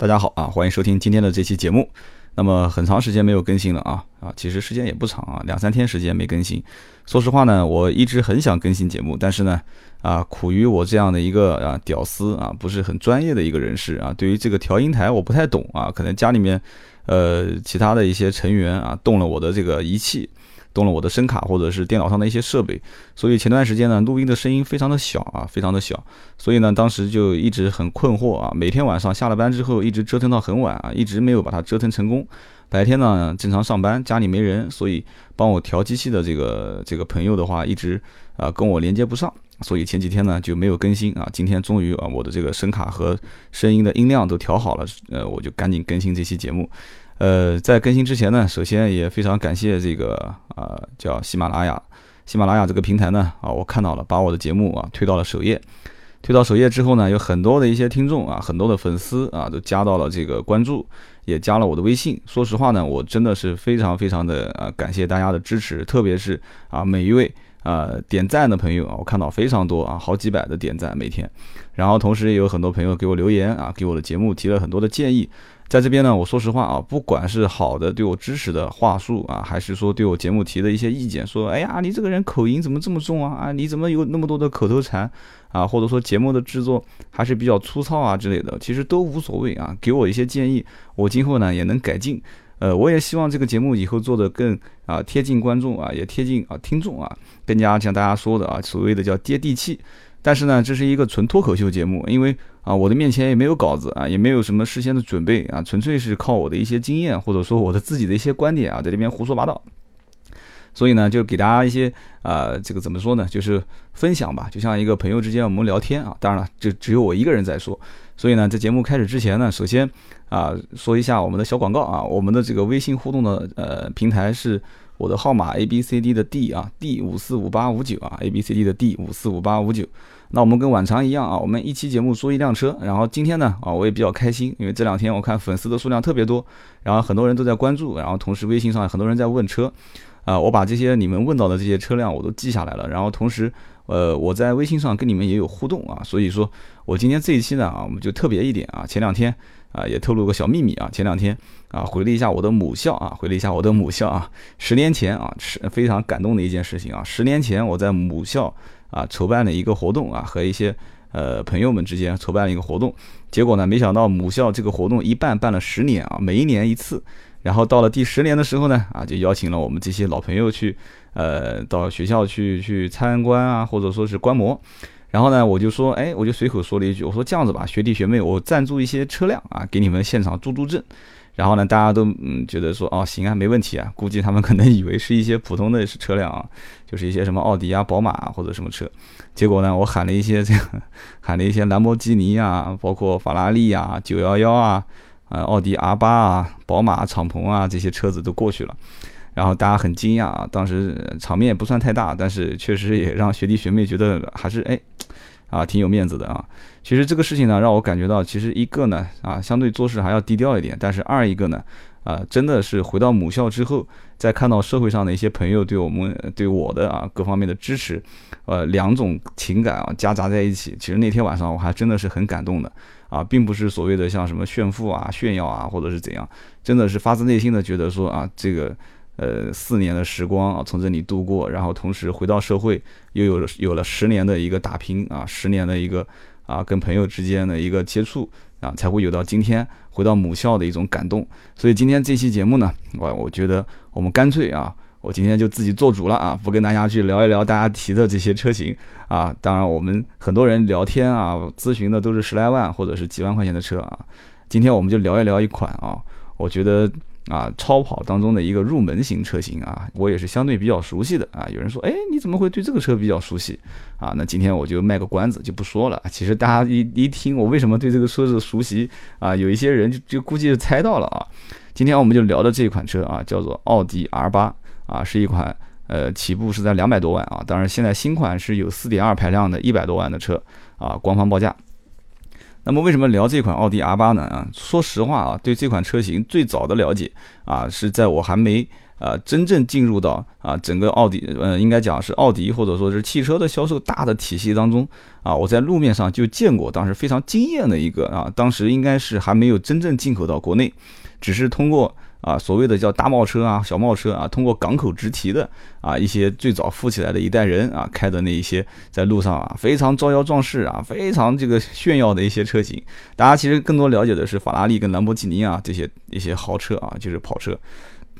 大家好啊，欢迎收听今天的这期节目。那么很长时间没有更新了啊啊，其实时间也不长啊，两三天时间没更新。说实话呢，我一直很想更新节目，但是呢啊，苦于我这样的一个啊屌丝啊，不是很专业的一个人士啊，对于这个调音台我不太懂啊，可能家里面呃其他的一些成员啊动了我的这个仪器。动了我的声卡或者是电脑上的一些设备，所以前段时间呢，录音的声音非常的小啊，非常的小，所以呢，当时就一直很困惑啊，每天晚上下了班之后，一直折腾到很晚啊，一直没有把它折腾成功。白天呢，正常上班，家里没人，所以帮我调机器的这个这个朋友的话，一直啊跟我连接不上，所以前几天呢就没有更新啊。今天终于啊，我的这个声卡和声音的音量都调好了，呃，我就赶紧更新这期节目。呃，在更新之前呢，首先也非常感谢这个啊，叫喜马拉雅，喜马拉雅这个平台呢，啊，我看到了，把我的节目啊推到了首页，推到首页之后呢，有很多的一些听众啊，很多的粉丝啊，都加到了这个关注，也加了我的微信。说实话呢，我真的是非常非常的啊，感谢大家的支持，特别是啊每一位啊点赞的朋友啊，我看到非常多啊，好几百的点赞每天，然后同时也有很多朋友给我留言啊，给我的节目提了很多的建议。在这边呢，我说实话啊，不管是好的对我支持的话术啊，还是说对我节目提的一些意见，说哎呀，你这个人口音怎么这么重啊？啊，你怎么有那么多的口头禅啊？或者说节目的制作还是比较粗糙啊之类的，其实都无所谓啊，给我一些建议，我今后呢也能改进。呃，我也希望这个节目以后做的更啊贴近观众啊，也贴近啊听众啊，更加像大家说的啊，所谓的叫接地气。但是呢，这是一个纯脱口秀节目，因为啊，我的面前也没有稿子啊，也没有什么事先的准备啊，纯粹是靠我的一些经验，或者说我的自己的一些观点啊，在这边胡说八道。所以呢，就给大家一些啊，这个怎么说呢，就是分享吧，就像一个朋友之间我们聊天啊。当然了，就只有我一个人在说。所以呢，在节目开始之前呢，首先啊，说一下我们的小广告啊，我们的这个微信互动的呃平台是。我的号码 A B C D 的 D 啊，D 五四五八五九啊，A B C D 的 D 五四五八五九。那我们跟往常一样啊，我们一期节目说一辆车。然后今天呢啊，我也比较开心，因为这两天我看粉丝的数量特别多，然后很多人都在关注，然后同时微信上很多人在问车啊，我把这些你们问到的这些车辆我都记下来了。然后同时呃，我在微信上跟你们也有互动啊，所以说我今天这一期呢啊，我们就特别一点啊，前两天。啊，也透露个小秘密啊！前两天啊，回了一下我的母校啊，回了一下我的母校啊。十年前啊，是非常感动的一件事情啊。十年前我在母校啊筹办了一个活动啊，和一些呃朋友们之间筹办了一个活动。结果呢，没想到母校这个活动一办办了十年啊，每一年一次。然后到了第十年的时候呢，啊，就邀请了我们这些老朋友去呃到学校去去参观啊，或者说是观摩。然后呢，我就说，哎，我就随口说了一句，我说这样子吧，学弟学妹，我赞助一些车辆啊，给你们现场助助阵。然后呢，大家都嗯觉得说，哦，行啊，没问题啊。估计他们可能以为是一些普通的车辆啊，就是一些什么奥迪啊、宝马啊或者什么车。结果呢，我喊了一些 这个，喊了一些兰博基尼啊，包括法拉利啊、九幺幺啊、呃奥迪 R 八啊、宝马敞篷啊这些车子都过去了。然后大家很惊讶啊，当时场面也不算太大，但是确实也让学弟学妹觉得还是哎，啊挺有面子的啊。其实这个事情呢，让我感觉到，其实一个呢啊，相对做事还要低调一点，但是二一个呢，啊真的是回到母校之后，再看到社会上的一些朋友对我们对我的啊各方面的支持，呃两种情感啊夹杂在一起，其实那天晚上我还真的是很感动的啊，并不是所谓的像什么炫富啊炫耀啊或者是怎样，真的是发自内心的觉得说啊这个。呃，四年的时光啊，从这里度过，然后同时回到社会，又有有了十年的一个打拼啊，十年的一个啊，跟朋友之间的一个接触啊，才会有到今天回到母校的一种感动。所以今天这期节目呢，我我觉得我们干脆啊，我今天就自己做主了啊，不跟大家去聊一聊大家提的这些车型啊。当然，我们很多人聊天啊，咨询的都是十来万或者是几万块钱的车啊。今天我们就聊一聊一款啊，我觉得。啊，超跑当中的一个入门型车型啊，我也是相对比较熟悉的啊。有人说，哎，你怎么会对这个车比较熟悉啊？那今天我就卖个关子，就不说了。其实大家一一听我为什么对这个车子熟悉啊，有一些人就就估计是猜到了啊。今天我们就聊的这款车啊，叫做奥迪 R 八啊，是一款呃起步是在两百多万啊。当然现在新款是有四点二排量的一百多万的车啊，官方报价。那么为什么聊这款奥迪 R 八呢？啊，说实话啊，对这款车型最早的了解啊，是在我还没啊真正进入到啊整个奥迪，呃，应该讲是奥迪或者说是汽车的销售大的体系当中啊，我在路面上就见过，当时非常惊艳的一个啊，当时应该是还没有真正进口到国内，只是通过。啊，所谓的叫大贸车啊、小贸车啊，通过港口直提的啊，一些最早富起来的一代人啊开的那一些，在路上啊非常招摇撞势啊，非常这个炫耀的一些车型。大家其实更多了解的是法拉利跟兰博基尼啊这些一些豪车啊，就是跑车。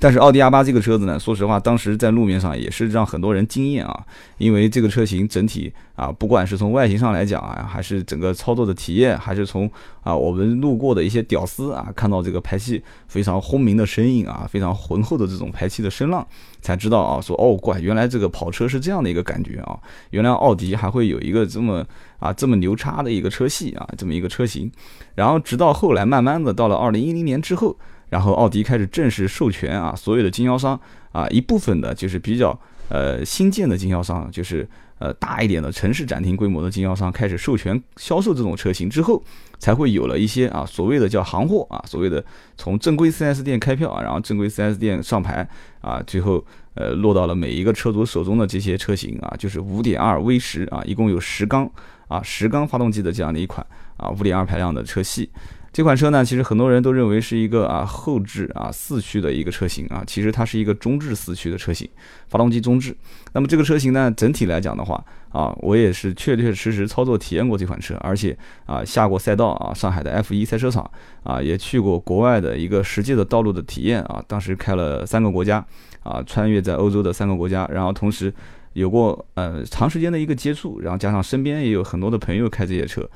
但是奥迪 R 八这个车子呢，说实话，当时在路面上也是让很多人惊艳啊，因为这个车型整体啊，不管是从外形上来讲啊，还是整个操作的体验，还是从啊我们路过的一些屌丝啊，看到这个排气非常轰鸣的声音啊，非常浑厚的这种排气的声浪，才知道啊，说哦怪，原来这个跑车是这样的一个感觉啊，原来奥迪还会有一个这么啊这么牛叉的一个车系啊，这么一个车型，然后直到后来慢慢的到了二零一零年之后。然后奥迪开始正式授权啊，所有的经销商啊，一部分的就是比较呃新建的经销商，就是呃大一点的城市展厅规模的经销商开始授权销售这种车型之后，才会有了一些啊所谓的叫行货啊，所谓的从正规 4S 店开票啊，然后正规 4S 店上牌啊，最后呃落到了每一个车主手中的这些车型啊，就是5.2 V 十啊，一共有十缸啊十缸发动机的这样的一款啊5.2排量的车系。这款车呢，其实很多人都认为是一个啊后置啊四驱的一个车型啊，其实它是一个中置四驱的车型，发动机中置。那么这个车型呢，整体来讲的话啊，我也是确确实实操作体验过这款车，而且啊下过赛道啊，上海的 F 一赛车场啊，也去过国外的一个实际的道路的体验啊，当时开了三个国家啊，穿越在欧洲的三个国家，然后同时有过呃长时间的一个接触，然后加上身边也有很多的朋友开这些车。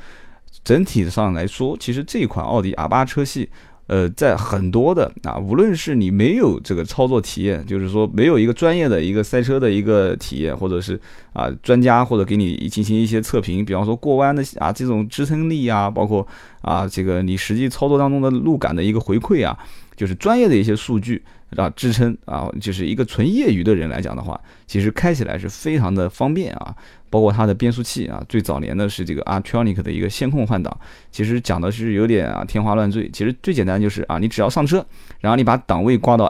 整体上来说，其实这款奥迪 R8 车系，呃，在很多的啊，无论是你没有这个操作体验，就是说没有一个专业的一个赛车的一个体验，或者是啊专家或者给你进行一些测评，比方说过弯的啊这种支撑力啊，包括啊这个你实际操作当中的路感的一个回馈啊，就是专业的一些数据。啊，支撑啊，就是一个纯业余的人来讲的话，其实开起来是非常的方便啊。包括它的变速器啊，最早年的是这个 a r t r o n i c 的一个线控换挡，其实讲的是有点啊天花乱坠。其实最简单就是啊，你只要上车，然后你把档位挂到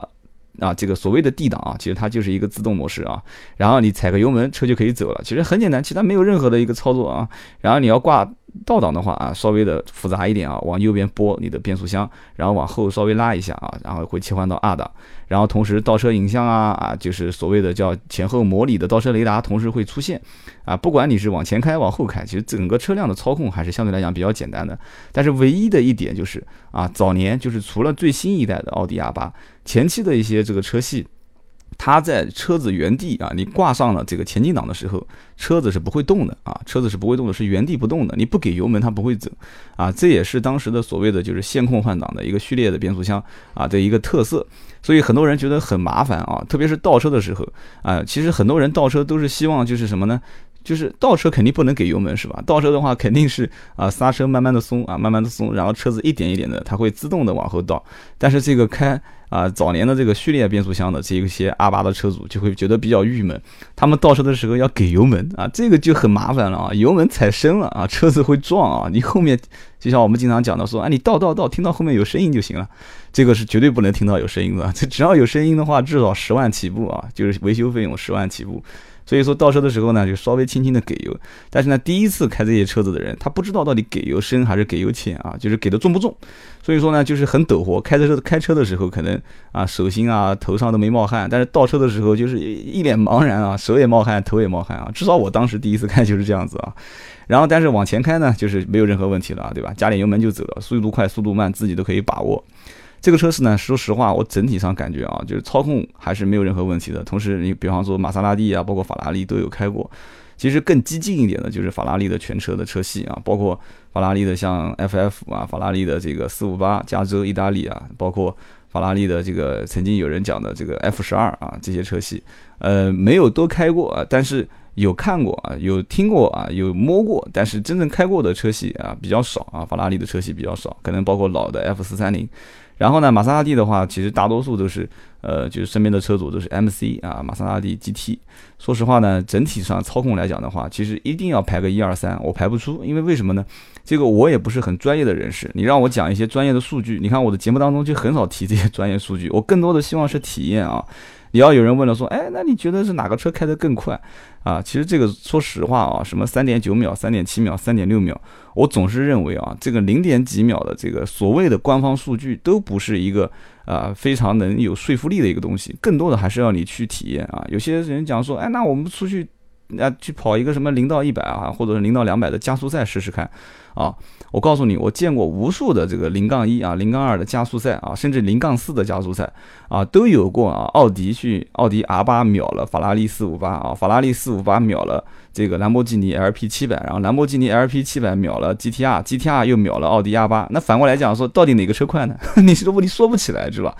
啊这个所谓的 D 档啊，其实它就是一个自动模式啊，然后你踩个油门，车就可以走了。其实很简单，其他没有任何的一个操作啊。然后你要挂。倒档的话啊，稍微的复杂一点啊，往右边拨你的变速箱，然后往后稍微拉一下啊，然后会切换到二档，然后同时倒车影像啊啊，就是所谓的叫前后模拟的倒车雷达同时会出现啊，不管你是往前开往后开，其实整个车辆的操控还是相对来讲比较简单的。但是唯一的一点就是啊，早年就是除了最新一代的奥迪 R 八前期的一些这个车系。它在车子原地啊，你挂上了这个前进档的时候，车子是不会动的啊，车子是不会动的，是原地不动的。你不给油门，它不会走啊。这也是当时的所谓的就是线控换挡的一个序列的变速箱啊的一个特色。所以很多人觉得很麻烦啊，特别是倒车的时候啊，其实很多人倒车都是希望就是什么呢？就是倒车肯定不能给油门是吧？倒车的话肯定是啊刹车慢慢的松啊，慢慢的松，然后车子一点一点的它会自动的往后倒。但是这个开啊早年的这个序列变速箱的这一些阿八的车主就会觉得比较郁闷，他们倒车的时候要给油门啊，这个就很麻烦了啊，油门踩深了啊，车子会撞啊。你后面就像我们经常讲的说，啊你倒倒倒，听到后面有声音就行了，这个是绝对不能听到有声音的，这只要有声音的话，至少十万起步啊，就是维修费用十万起步。所以说倒车的时候呢，就稍微轻轻的给油。但是呢，第一次开这些车子的人，他不知道到底给油深还是给油浅啊，就是给的重不重。所以说呢，就是很抖活。开车开车的时候可能啊手心啊头上都没冒汗，但是倒车的时候就是一脸茫然啊，手也冒汗，头也冒汗啊。至少我当时第一次开就是这样子啊。然后但是往前开呢，就是没有任何问题了，对吧？加点油门就走了，速度快速度慢自己都可以把握。这个车子呢，说实话，我整体上感觉啊，就是操控还是没有任何问题的。同时，你比方说玛莎拉蒂啊，包括法拉利都有开过。其实更激进一点的就是法拉利的全车的车系啊，包括法拉利的像 FF 啊，法拉利的这个四五八加州、意大利啊，包括法拉利的这个曾经有人讲的这个 F 十二啊，这些车系，呃，没有都开过啊，但是有看过啊，有听过啊，有摸过，但是真正开过的车系啊比较少啊，法拉利的车系比较少，可能包括老的 F 四三零。然后呢，玛莎拉蒂的话，其实大多数都是，呃，就是身边的车主都是 MC 啊，玛莎拉蒂 GT。说实话呢，整体上操控来讲的话，其实一定要排个一二三，我排不出，因为为什么呢？这个我也不是很专业的人士，你让我讲一些专业的数据，你看我的节目当中就很少提这些专业数据，我更多的希望是体验啊。你要有人问了说，哎，那你觉得是哪个车开得更快啊？其实这个说实话啊，什么三点九秒、三点七秒、三点六秒，我总是认为啊，这个零点几秒的这个所谓的官方数据都不是一个啊非常能有说服力的一个东西，更多的还是要你去体验啊。有些人讲说，哎，那我们出去。那去跑一个什么零到一百啊，或者是零到两百的加速赛试试看，啊，我告诉你，我见过无数的这个零杠一啊、零杠二的加速赛啊，甚至零杠四的加速赛啊，都有过啊。奥迪去奥迪 R 八秒了法拉利四五八啊，法拉利四五八秒了。这个兰博基尼 LP 七百，然后兰博基尼 LP 七百秒了 GTR，GTR 又秒了奥迪 R 八。那反过来讲，说到底哪个车快呢？你说你说不起来，是吧？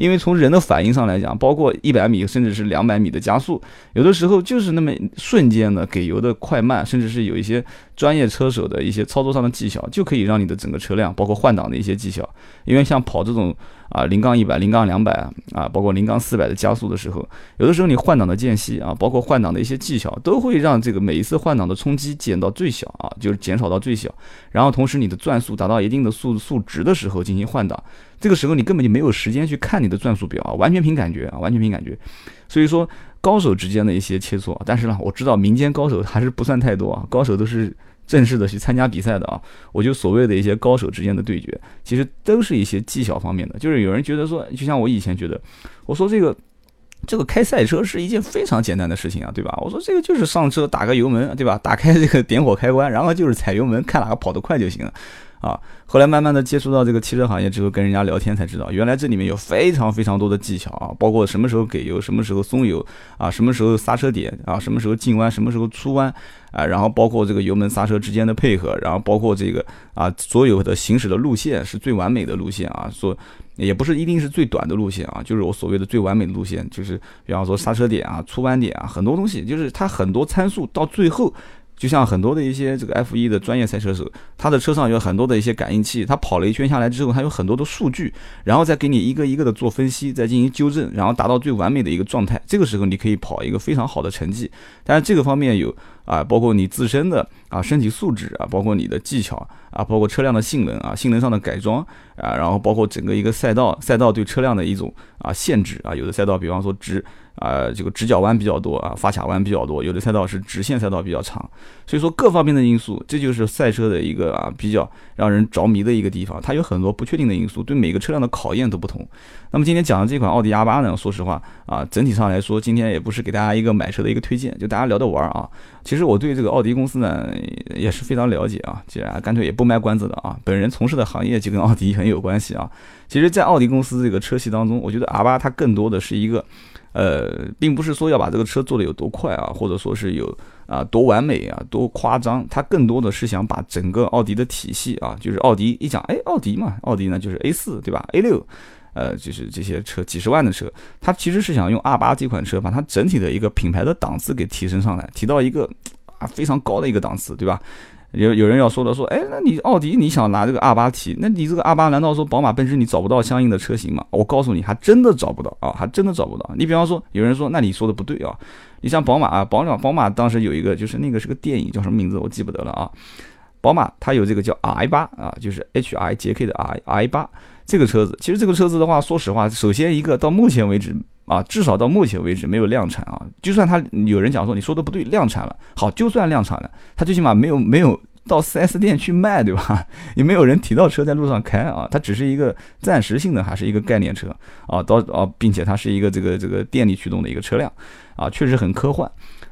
因为从人的反应上来讲，包括一百米甚至是两百米的加速，有的时候就是那么瞬间的给油的快慢，甚至是有一些专业车手的一些操作上的技巧，就可以让你的整个车辆，包括换挡的一些技巧。因为像跑这种。啊，零杠一百、零杠两百啊，包括零杠四百的加速的时候，有的时候你换挡的间隙啊，包括换挡的一些技巧，都会让这个每一次换挡的冲击减到最小啊，就是减少到最小。然后同时你的转速达到一定的速速值的时候进行换挡，这个时候你根本就没有时间去看你的转速表啊，完全凭感觉啊，完全凭感觉。所以说高手之间的一些切磋，但是呢，我知道民间高手还是不算太多啊，高手都是。正式的去参加比赛的啊，我就所谓的一些高手之间的对决，其实都是一些技巧方面的。就是有人觉得说，就像我以前觉得，我说这个这个开赛车是一件非常简单的事情啊，对吧？我说这个就是上车打个油门，对吧？打开这个点火开关，然后就是踩油门，看哪个跑得快就行了。啊，后来慢慢的接触到这个汽车行业之后，跟人家聊天才知道，原来这里面有非常非常多的技巧啊，包括什么时候给油，什么时候松油啊，什么时候刹车点啊，什么时候进弯，什么时候出弯啊，然后包括这个油门刹车之间的配合，然后包括这个啊，所有的行驶的路线是最完美的路线啊，说也不是一定是最短的路线啊，就是我所谓的最完美的路线，就是比方说刹车点啊、出弯点啊，很多东西就是它很多参数到最后。就像很多的一些这个 F 一的专业赛车手，他的车上有很多的一些感应器，他跑了一圈下来之后，他有很多的数据，然后再给你一个一个的做分析，再进行纠正，然后达到最完美的一个状态。这个时候你可以跑一个非常好的成绩。但是这个方面有啊，包括你自身的啊身体素质啊，包括你的技巧啊，包括车辆的性能啊，性能上的改装啊，然后包括整个一个赛道赛道对车辆的一种啊限制啊，有的赛道比方说直。啊，这个直角弯比较多啊，发卡弯比较多，有的赛道是直线赛道比较长，所以说各方面的因素，这就是赛车的一个啊比较让人着迷的一个地方。它有很多不确定的因素，对每个车辆的考验都不同。那么今天讲的这款奥迪 R 八呢，说实话啊，整体上来说，今天也不是给大家一个买车的一个推荐，就大家聊着玩啊。其实我对这个奥迪公司呢也是非常了解啊，既然干脆也不卖关子的啊，本人从事的行业就跟奥迪很有关系啊。其实，在奥迪公司这个车系当中，我觉得 R 八它更多的是一个。呃，并不是说要把这个车做的有多快啊，或者说是有啊多完美啊，多夸张，它更多的是想把整个奥迪的体系啊，就是奥迪一讲，哎，奥迪嘛，奥迪呢就是 A 四对吧？A 六，呃，就是这些车几十万的车，它其实是想用 R 八这款车把它整体的一个品牌的档次给提升上来，提到一个啊非常高的一个档次，对吧？有有人要说的说，哎，那你奥迪你想拿这个 R 八提，那你这个 R 八难道说宝马奔驰你找不到相应的车型吗？我告诉你，还真的找不到啊，还真的找不到。你比方说，有人说，那你说的不对啊，你像宝马啊，宝马宝马当时有一个就是那个是个电影，叫什么名字我记不得了啊。宝马它有这个叫 i 八啊，就是 H I J K 的 i i 八这个车子，其实这个车子的话，说实话，首先一个到目前为止啊，至少到目前为止没有量产啊。就算他有人讲说你说的不对，量产了，好，就算量产了，他最起码没有没有。到 4S 店去卖，对吧？也没有人提到车在路上开啊，它只是一个暂时性的，还是一个概念车啊？到啊，并且它是一个这个这个电力驱动的一个车辆啊，确实很科幻。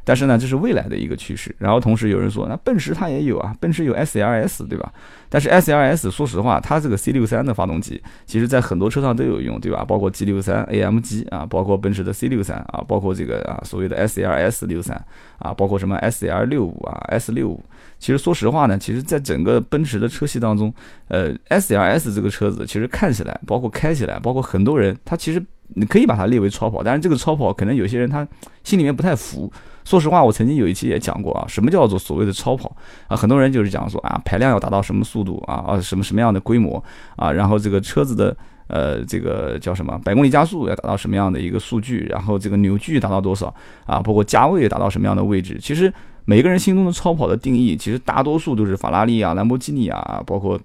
但是呢，这是未来的一个趋势。然后同时有人说，那奔驰它也有啊，奔驰有 S L S，对吧？但是 S L S 说实话，它这个 C 六三的发动机，其实在很多车上都有用，对吧？包括 G 六三 A M G 啊，包括奔驰的 C 六三啊，包括这个啊所谓的 S L S 六三啊，包括什么 S L 六五啊 S 六五。其实说实话呢，其实在整个奔驰的车系当中，呃，S L S 这个车子其实看起来，包括开起来，包括很多人，他其实你可以把它列为超跑，但是这个超跑可能有些人他心里面不太服。说实话，我曾经有一期也讲过啊，什么叫做所谓的超跑啊？很多人就是讲说啊，排量要达到什么速度啊，啊什么什么样的规模啊，然后这个车子的呃这个叫什么百公里加速要达到什么样的一个数据，然后这个扭矩达到多少啊，包括价位达到什么样的位置，其实每个人心中的超跑的定义，其实大多数都是法拉利啊、兰博基尼啊，包括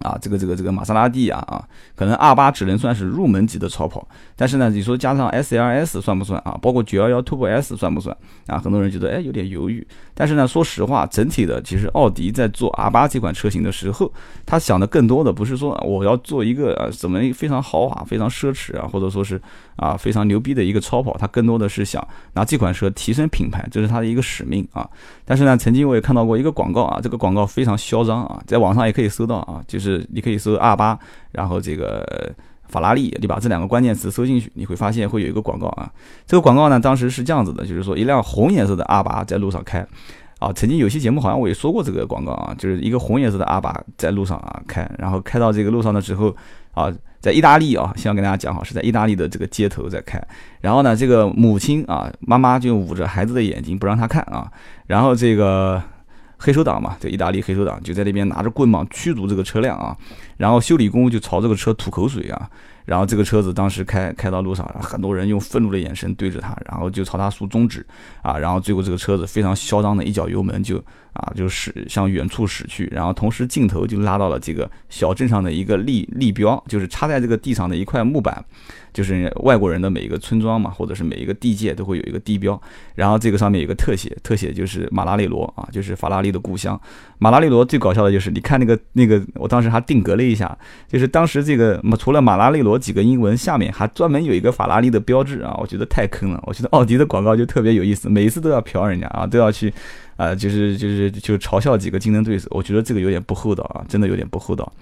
啊，这个这个这个玛莎拉蒂啊啊，可能 R 八只能算是入门级的超跑，但是呢，你说加上 S L S 算不算啊？包括九幺幺 Turbo S 算不算啊？很多人觉得哎有点犹豫，但是呢，说实话，整体的其实奥迪在做 R 八这款车型的时候，他想的更多的不是说我要做一个呃怎么非常豪华、非常奢侈啊，或者说是啊非常牛逼的一个超跑，它更多的是想拿这款车提升品牌，这是它的一个使命啊。但是呢，曾经我也看到过一个广告啊，这个广告非常嚣张啊，在网上也可以搜到啊，就是。你可以搜 R 八，然后这个法拉利，你把这两个关键词搜进去，你会发现会有一个广告啊。这个广告呢，当时是这样子的，就是说一辆红颜色的 R 八在路上开，啊，曾经有些节目好像我也说过这个广告啊，就是一个红颜色的 R 八在路上啊开，然后开到这个路上的时候啊，在意大利啊，先要跟大家讲好，是在意大利的这个街头在开，然后呢，这个母亲啊，妈妈就捂着孩子的眼睛不让他看啊，然后这个。黑手党嘛，这意大利黑手党就在那边拿着棍棒驱逐这个车辆啊，然后修理工就朝这个车吐口水啊，然后这个车子当时开开到路上，很多人用愤怒的眼神对着他，然后就朝他竖中指啊，然后最后这个车子非常嚣张的一脚油门就啊就驶向远处驶去，然后同时镜头就拉到了这个小镇上的一个立立标，就是插在这个地上的一块木板。就是外国人的每一个村庄嘛，或者是每一个地界都会有一个地标，然后这个上面有个特写，特写就是马拉利罗啊，就是法拉利的故乡。马拉利罗最搞笑的就是，你看那个那个，我当时还定格了一下，就是当时这个除了马拉利罗几个英文，下面还专门有一个法拉利的标志啊，我觉得太坑了。我觉得奥迪的广告就特别有意思，每一次都要嫖人家啊，都要去啊，就是就是就嘲笑几个竞争对手，我觉得这个有点不厚道啊，真的有点不厚道。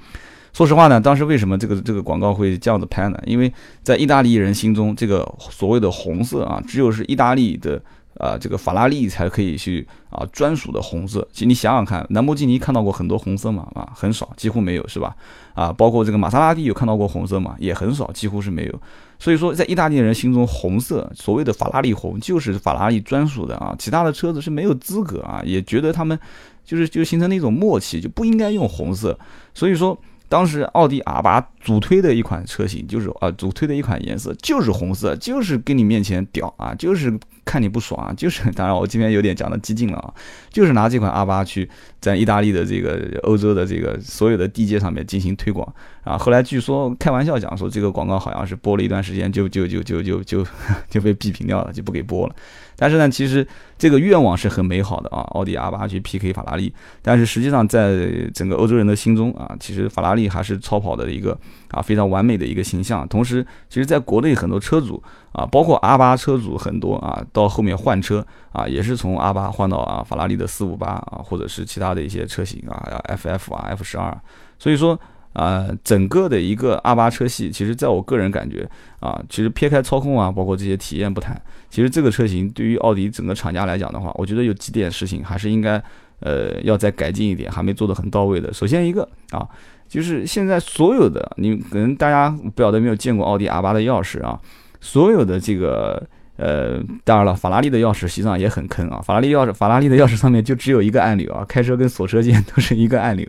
说实话呢，当时为什么这个这个广告会这样子拍呢？因为在意大利人心中，这个所谓的红色啊，只有是意大利的啊这个法拉利才可以去啊专属的红色。其实你想想看，兰博基尼看到过很多红色吗？啊，很少，几乎没有，是吧？啊，包括这个玛莎拉蒂有看到过红色吗？也很少，几乎是没有。所以说，在意大利人心中，红色所谓的法拉利红就是法拉利专属的啊，其他的车子是没有资格啊，也觉得他们就是就形成那种默契，就不应该用红色。所以说。当时奥迪 R 八主推的一款车型就是啊，主推的一款颜色就是红色，就是跟你面前屌啊，就是看你不爽啊，就是当然我今天有点讲的激进了啊，就是拿这款 R 八去在意大利的这个欧洲的这个所有的地界上面进行推广啊。后来据说开玩笑讲说这个广告好像是播了一段时间就就就就就就就被闭屏掉了，就不给播了。但是呢，其实这个愿望是很美好的啊，奥迪 R 八去 PK 法拉利。但是实际上，在整个欧洲人的心中啊，其实法拉利还是超跑的一个啊非常完美的一个形象。同时，其实在国内很多车主啊，包括 R 八车主很多啊，到后面换车啊，也是从 R 八换到啊法拉利的四五八啊，或者是其他的一些车型啊，FF 啊，F 十二。所以说。啊，整个的一个 R 八车系，其实在我个人感觉啊，其实撇开操控啊，包括这些体验不谈，其实这个车型对于奥迪整个厂家来讲的话，我觉得有几点事情还是应该呃要再改进一点，还没做得很到位的。首先一个啊，就是现在所有的你可能大家不晓得没有见过奥迪 R 八的钥匙啊，所有的这个。呃，当然了，法拉利的钥匙实际上也很坑啊。法拉利钥匙，法拉利的钥匙上面就只有一个按钮啊，开车跟锁车键都是一个按钮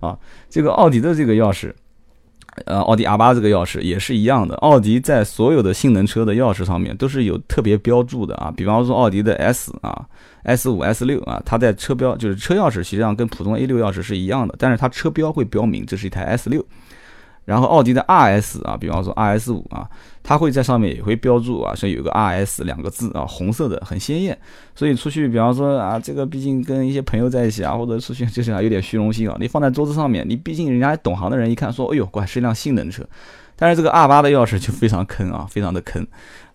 啊。这个奥迪的这个钥匙，呃，奥迪 R 八这个钥匙也是一样的。奥迪在所有的性能车的钥匙上面都是有特别标注的啊。比方说奥迪的 S 啊，S 五、S 六啊，它在车标就是车钥匙实际上跟普通 A 六钥匙是一样的，但是它车标会标明这是一台 S 六。然后奥迪的 RS 啊，比方说 RS 五啊，它会在上面也会标注啊，说有个 RS 两个字啊，红色的很鲜艳。所以出去，比方说啊，这个毕竟跟一些朋友在一起啊，或者出去 就是啊有点虚荣心啊，你放在桌子上面，你毕竟人家懂行的人一看说，哎呦，怪是一辆性能车。但是这个 R 八的钥匙就非常坑啊，非常的坑。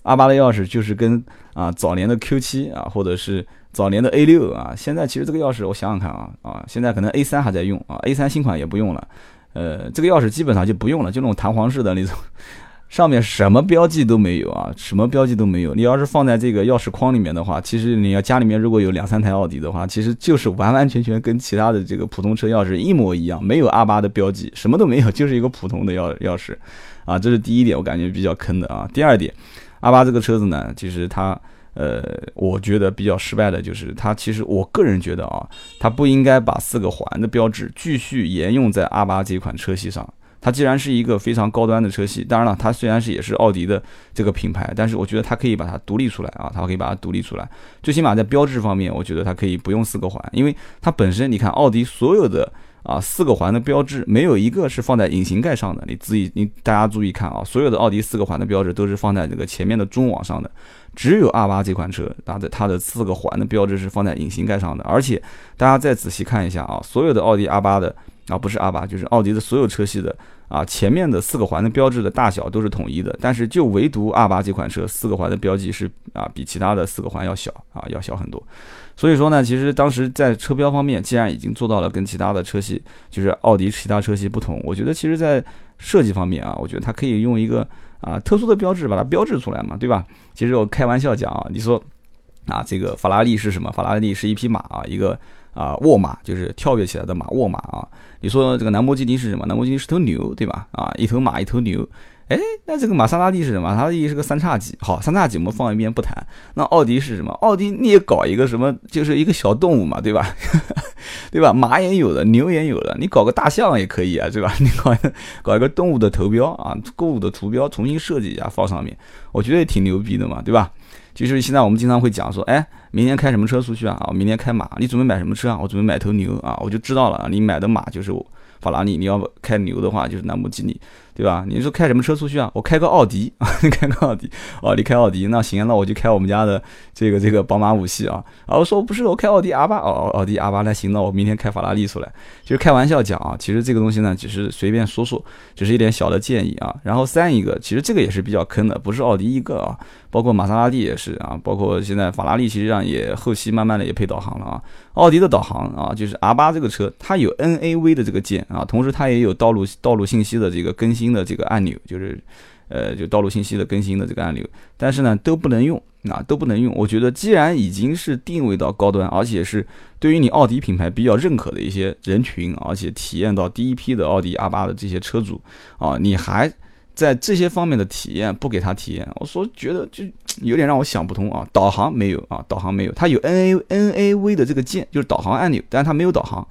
R 八的钥匙就是跟啊早年的 Q 七啊，或者是早年的 A 六啊，现在其实这个钥匙我想想看啊啊，现在可能 A 三还在用啊，A 三新款也不用了。呃，这个钥匙基本上就不用了，就那种弹簧式的那种，上面什么标记都没有啊，什么标记都没有。你要是放在这个钥匙框里面的话，其实你要家里面如果有两三台奥迪的话，其实就是完完全全跟其他的这个普通车钥匙一模一样，没有 R 八的标记，什么都没有，就是一个普通的钥钥匙，啊，这是第一点，我感觉比较坑的啊。第二点，R 八这个车子呢，其实它。呃，我觉得比较失败的就是它，其实我个人觉得啊，它不应该把四个环的标志继续沿用在 R 八这款车系上。它既然是一个非常高端的车系，当然了，它虽然是也是奥迪的这个品牌，但是我觉得它可以把它独立出来啊，它可以把它独立出来。最起码在标志方面，我觉得它可以不用四个环，因为它本身你看奥迪所有的啊，四个环的标志没有一个是放在引擎盖上的。你自己，你大家注意看啊，所有的奥迪四个环的标志都是放在这个前面的中网上的，只有 R 八这款车，它的它的四个环的标志是放在引擎盖上的。而且大家再仔细看一下啊，所有的奥迪 R 八的啊，不是 R 八，就是奥迪的所有车系的。啊，前面的四个环的标志的大小都是统一的，但是就唯独 R 八这款车四个环的标记是啊，比其他的四个环要小啊，要小很多。所以说呢，其实当时在车标方面，既然已经做到了跟其他的车系，就是奥迪其他车系不同，我觉得其实在设计方面啊，我觉得它可以用一个啊特殊的标志把它标志出来嘛，对吧？其实我开玩笑讲啊，你说啊，这个法拉利是什么？法拉利是一匹马啊，一个。啊，卧马就是跳跃起来的马，卧马啊。你说这个兰博基尼是什么？兰博基尼是头牛，对吧？啊，一头马，一头牛。哎，那这个玛莎拉蒂是什么？玛莎拉蒂是个三叉戟。好，三叉戟我们放一边不谈。那奥迪是什么？奥迪你也搞一个什么？就是一个小动物嘛，对吧？对吧？马也有了，牛也有了，你搞个大象也可以啊，对吧？你搞搞一个动物的头标啊，购物的图标，重新设计一下放上面，我觉得也挺牛逼的嘛，对吧？就是现在我们经常会讲说，哎，明天开什么车出去啊？啊，明天开马，你准备买什么车啊？我准备买头牛啊，我就知道了，你买的马就是法拉利，你要开牛的话就是兰博基尼。对吧？你说开什么车出去啊？我开个奥迪，开个奥迪哦，你开奥迪，那行，那我就开我们家的这个这个宝马五系啊。啊，我说不是，我开奥迪 R 八哦，奥迪 R 八，那行，那我明天开法拉利出来。就是开玩笑讲啊，其实这个东西呢，只是随便说说，只是一点小的建议啊。然后三一个，其实这个也是比较坑的，不是奥迪一个啊，包括玛莎拉蒂也是啊，包括现在法拉利，其实上也后期慢慢的也配导航了啊。奥迪的导航啊，就是 R 八这个车，它有 NAV 的这个键啊，同时它也有道路道路信息的这个更新。新的这个按钮就是，呃，就道路信息的更新的这个按钮，但是呢都不能用，啊都不能用。我觉得既然已经是定位到高端，而且是对于你奥迪品牌比较认可的一些人群，而且体验到第一批的奥迪 R 八的这些车主啊，你还在这些方面的体验不给他体验，我说觉得就有点让我想不通啊。导航没有啊，导航没有，它有 N A N A V 的这个键，就是导航按钮，但是它没有导航。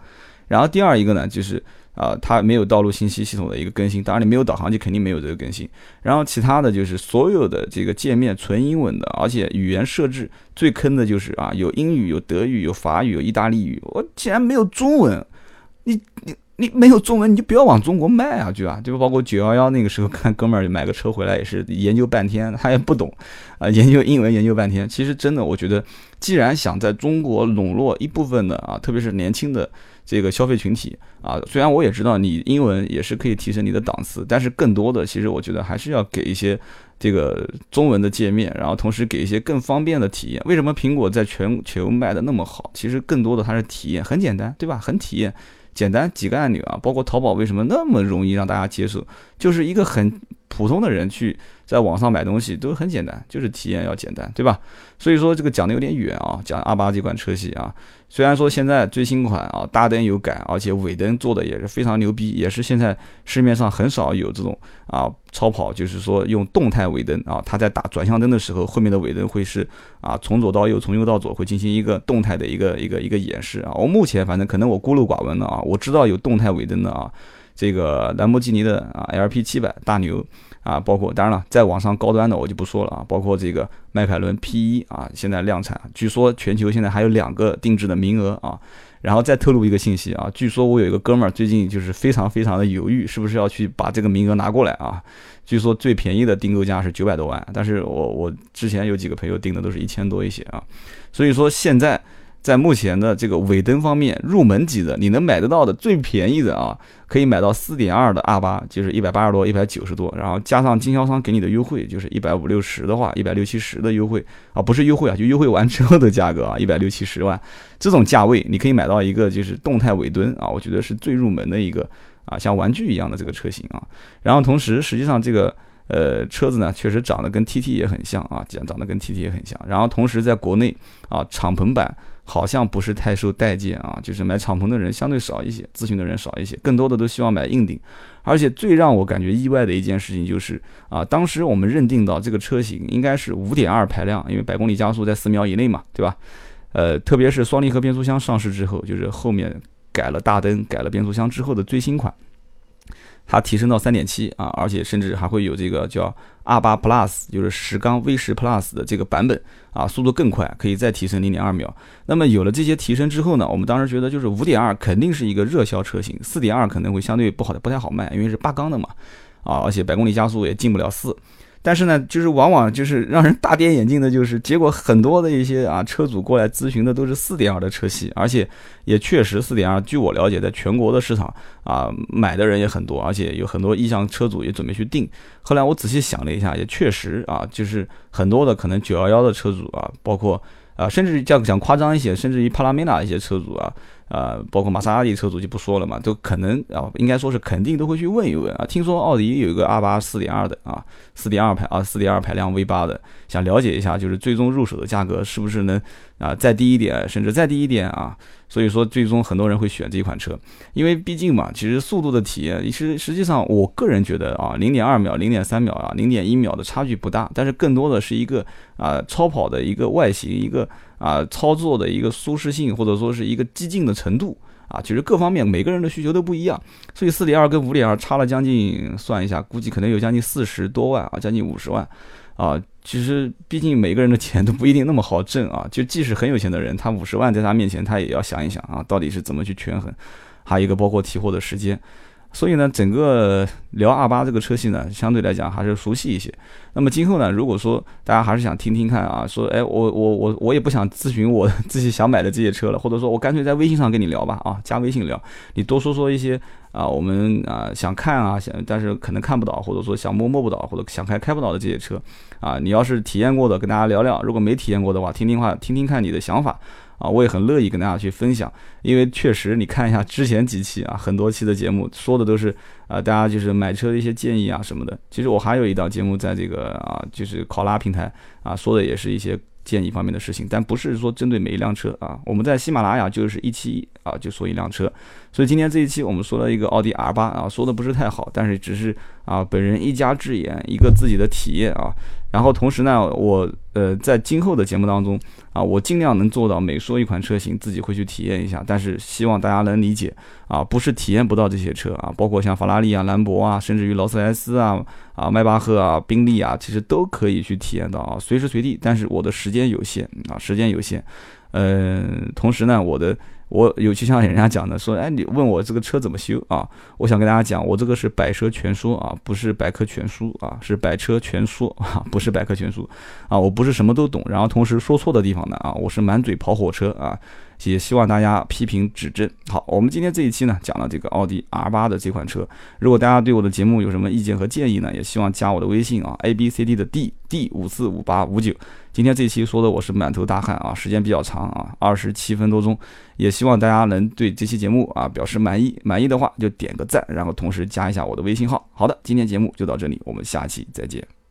然后第二一个呢，就是。啊，它没有道路信息系统的一个更新，当然你没有导航就肯定没有这个更新。然后其他的就是所有的这个界面纯英文的，而且语言设置最坑的就是啊，有英语、有德语、有法语、有意大利语。我竟然没有中文，你你你没有中文你就不要往中国卖啊，对吧？就包括九幺幺那个时候看哥们儿买个车回来也是研究半天，他也不懂啊，研究英文研究半天。其实真的，我觉得既然想在中国笼络一部分的啊，特别是年轻的。这个消费群体啊，虽然我也知道你英文也是可以提升你的档次，但是更多的其实我觉得还是要给一些这个中文的界面，然后同时给一些更方便的体验。为什么苹果在全球卖的那么好？其实更多的它是体验，很简单，对吧？很体验，简单几个按钮啊，包括淘宝为什么那么容易让大家接受，就是一个很普通的人去。在网上买东西都很简单，就是体验要简单，对吧？所以说这个讲的有点远啊，讲阿八这款车系啊，虽然说现在最新款啊大灯有改，而且尾灯做的也是非常牛逼，也是现在市面上很少有这种啊超跑，就是说用动态尾灯啊，它在打转向灯的时候，后面的尾灯会是啊从左到右，从右到左会进行一个动态的一个一个一个演示啊。我目前反正可能我孤陋寡闻了啊，我知道有动态尾灯的啊，这个兰博基尼的啊 LP 七百大牛。啊，包括当然了，在网上高端的我就不说了啊，包括这个迈凯伦 P1 啊，现在量产，据说全球现在还有两个定制的名额啊。然后再透露一个信息啊，据说我有一个哥们儿最近就是非常非常的犹豫，是不是要去把这个名额拿过来啊？据说最便宜的订购价是九百多万，但是我我之前有几个朋友订的都是一千多一些啊，所以说现在。在目前的这个尾灯方面，入门级的你能买得到的最便宜的啊，可以买到四点二的 R 八，就是一百八十多、一百九十多，然后加上经销商给你的优惠，就是一百五六十的话，一百六七十的优惠啊，不是优惠啊，就优惠完之后的价格啊，一百六七十万这种价位，你可以买到一个就是动态尾灯啊，我觉得是最入门的一个啊，像玩具一样的这个车型啊。然后同时，实际上这个呃车子呢，确实长得跟 TT 也很像啊，长长得跟 TT 也很像。然后同时在国内啊，敞篷版。好像不是太受待见啊，就是买敞篷的人相对少一些，咨询的人少一些，更多的都希望买硬顶。而且最让我感觉意外的一件事情就是啊，当时我们认定到这个车型应该是五点二排量，因为百公里加速在四秒以内嘛，对吧？呃，特别是双离合变速箱上市之后，就是后面改了大灯、改了变速箱之后的最新款，它提升到三点七啊，而且甚至还会有这个叫 R 八 Plus，就是十缸 V 十 Plus 的这个版本啊，速度更快，可以再提升零点二秒。那么有了这些提升之后呢，我们当时觉得就是五点二肯定是一个热销车型，四点二可能会相对不好的不太好卖，因为是八缸的嘛，啊，而且百公里加速也进不了四。但是呢，就是往往就是让人大跌眼镜的，就是结果很多的一些啊车主过来咨询的都是四点二的车系，而且也确实四点二，据我了解，在全国的市场啊买的人也很多，而且有很多意向车主也准备去订。后来我仔细想了一下，也确实啊，就是很多的可能九幺幺的车主啊，包括啊，甚至讲讲夸张一些，甚至于帕拉梅拉一些车主啊。呃，包括玛莎拉蒂车主就不说了嘛，都可能啊，应该说是肯定都会去问一问啊。听说奥迪有一个 R 八四点二的啊，四点二排啊，四点二排量 V 八的，想了解一下，就是最终入手的价格是不是能啊再低一点，甚至再低一点啊？所以说，最终很多人会选这款车，因为毕竟嘛，其实速度的体验，实实际上我个人觉得啊，零点二秒、零点三秒啊、零点一秒的差距不大，但是更多的是一个啊超跑的一个外形，一个啊操作的一个舒适性，或者说是一个激进的程度啊，其实各方面每个人的需求都不一样，所以四点二跟五点二差了将近，算一下，估计可能有将近四十多万啊，将近五十万。啊，其实毕竟每个人的钱都不一定那么好挣啊。就即使很有钱的人，他五十万在他面前，他也要想一想啊，到底是怎么去权衡。还有一个包括提货的时间。所以呢，整个聊二八这个车系呢，相对来讲还是熟悉一些。那么今后呢，如果说大家还是想听听看啊，说哎，我我我我也不想咨询我自己想买的这些车了，或者说我干脆在微信上跟你聊吧啊，加微信聊，你多说说一些啊，我们啊想看啊想，但是可能看不到，或者说想摸摸不到，或者想开开不到的这些车啊，你要是体验过的，跟大家聊聊；如果没体验过的话，听听话，听听看你的想法。啊，我也很乐意跟大家去分享，因为确实你看一下之前几期啊，很多期的节目说的都是啊，大家就是买车的一些建议啊什么的。其实我还有一档节目在这个啊，就是考拉平台啊，说的也是一些建议方面的事情，但不是说针对每一辆车啊。我们在喜马拉雅就是一期啊就说一辆车，所以今天这一期我们说了一个奥迪 R 八啊，说的不是太好，但是只是啊本人一家之言，一个自己的体验啊。然后同时呢，我呃在今后的节目当中啊，我尽量能做到每说一款车型，自己会去体验一下。但是希望大家能理解啊，不是体验不到这些车啊，包括像法拉利啊、兰博啊，甚至于劳斯莱斯啊、啊迈巴赫啊、宾利啊，其实都可以去体验到啊，随时随地。但是我的时间有限啊，时间有限。嗯，同时呢，我的。我尤其像人家讲的说，哎，你问我这个车怎么修啊？我想跟大家讲，我这个是百车全说啊，不是百科全书啊，是百车全说啊，不是百科全书啊。我不是什么都懂，然后同时说错的地方呢啊，我是满嘴跑火车啊。也希望大家批评指正。好，我们今天这一期呢，讲了这个奥迪 R 八的这款车。如果大家对我的节目有什么意见和建议呢，也希望加我的微信啊，A B C D 的 D D 五四五八五九。今天这一期说的我是满头大汗啊，时间比较长啊，二十七分多钟。也希望大家能对这期节目啊表示满意，满意的话就点个赞，然后同时加一下我的微信号。好的，今天节目就到这里，我们下期再见。